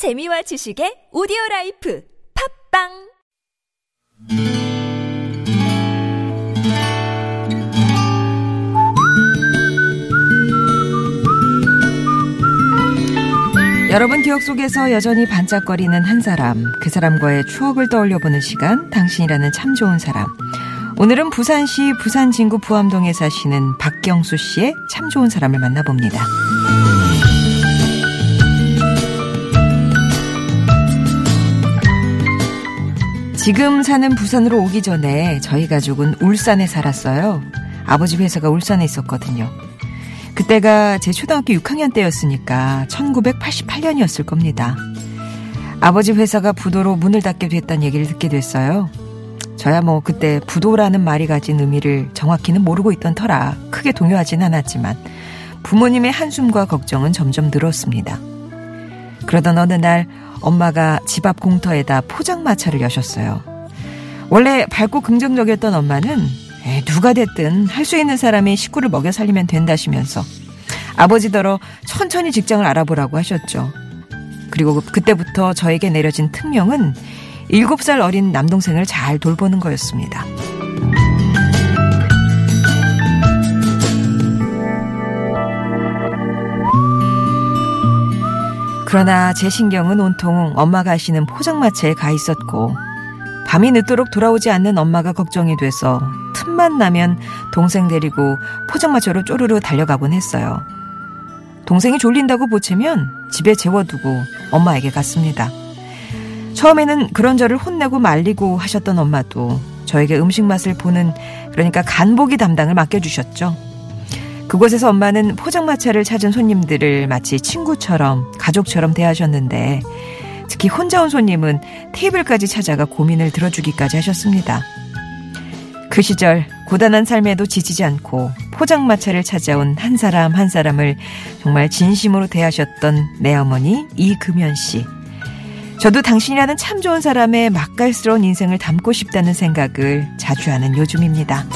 재미와 지식의 오디오 라이프 팟빵 여러분 기억 속에서 여전히 반짝거리는 한 사람, 그 사람과의 추억을 떠올려 보는 시간, 당신이라는 참 좋은 사람. 오늘은 부산시 부산진구 부암동에 사시는 박경수 씨의 참 좋은 사람을 만나봅니다. 지금 사는 부산으로 오기 전에 저희 가족은 울산에 살았어요. 아버지 회사가 울산에 있었거든요. 그때가 제 초등학교 6학년 때였으니까 1988년이었을 겁니다. 아버지 회사가 부도로 문을 닫게 됐다는 얘기를 듣게 됐어요. 저야 뭐 그때 부도라는 말이 가진 의미를 정확히는 모르고 있던 터라 크게 동요하진 않았지만 부모님의 한숨과 걱정은 점점 늘었습니다. 그러던 어느 날 엄마가 집 앞 공터에다 포장마차를 여셨어요. 원래 밝고 긍정적이었던 엄마는 에이, 누가 됐든 할 수 있는 사람이 식구를 먹여 살리면 된다시면서 아버지더러 천천히 직장을 알아보라고 하셨죠. 그리고 그때부터 저에게 내려진 특명은 7살 어린 남동생을 잘 돌보는 거였습니다. 그러나 제 신경은 온통 엄마가 하시는 포장마차에 가 있었고 밤이 늦도록 돌아오지 않는 엄마가 걱정이 돼서 틈만 나면 동생 데리고 포장마차로 쪼르르 달려가곤 했어요. 동생이 졸린다고 보채면 집에 재워두고 엄마에게 갔습니다. 처음에는 그런 저를 혼내고 말리고 하셨던 엄마도 저에게 음식 맛을 보는 그러니까 간보기 담당을 맡겨주셨죠. 그곳에서 엄마는 포장마차를 찾은 손님들을 마치 친구처럼 가족처럼 대하셨는데 특히 혼자 온 손님은 테이블까지 찾아가 고민을 들어주기까지 하셨습니다. 그 시절 고단한 삶에도 지치지 않고 포장마차를 찾아온 한 사람 한 사람을 정말 진심으로 대하셨던 내 어머니 이금연 씨. 저도 당신이라는 참 좋은 사람의 맛깔스러운 인생을 담고 싶다는 생각을 자주 하는 요즘입니다.